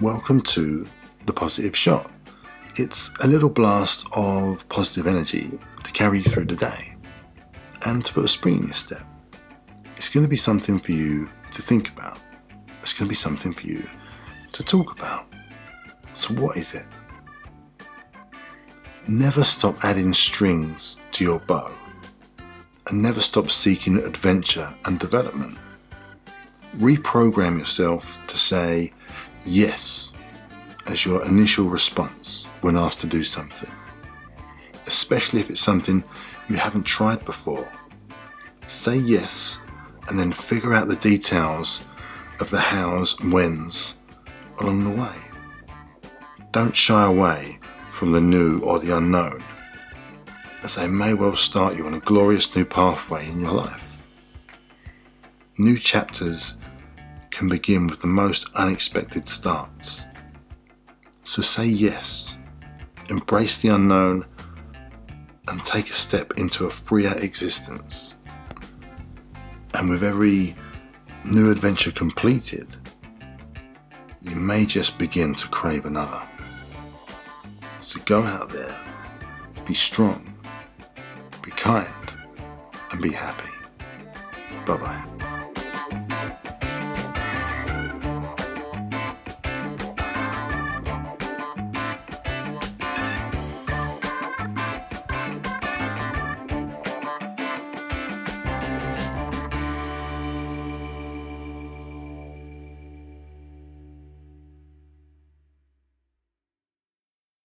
Welcome to the Positive Shot. It's a little blast of positive energy to carry you through the day and to put a spring in your step. It's going to be something for you to think about. It's going to be something for you to talk about. So, what is it? Never stop adding strings to your bow and never stop seeking adventure and development. Reprogram yourself to say yes as your initial response when asked to do something, especially if it's something you haven't tried before. Say yes and then figure out the details of the hows and whens along the way. Don't shy away from the new or the unknown, as they may well start you on a glorious new pathway in your life. New chapters can begin with the most unexpected starts. So say yes, embrace the unknown, and take a step into a freer existence. And with every new adventure completed, you may just begin to crave another. So go out there, be strong, be kind, and be happy. Bye bye.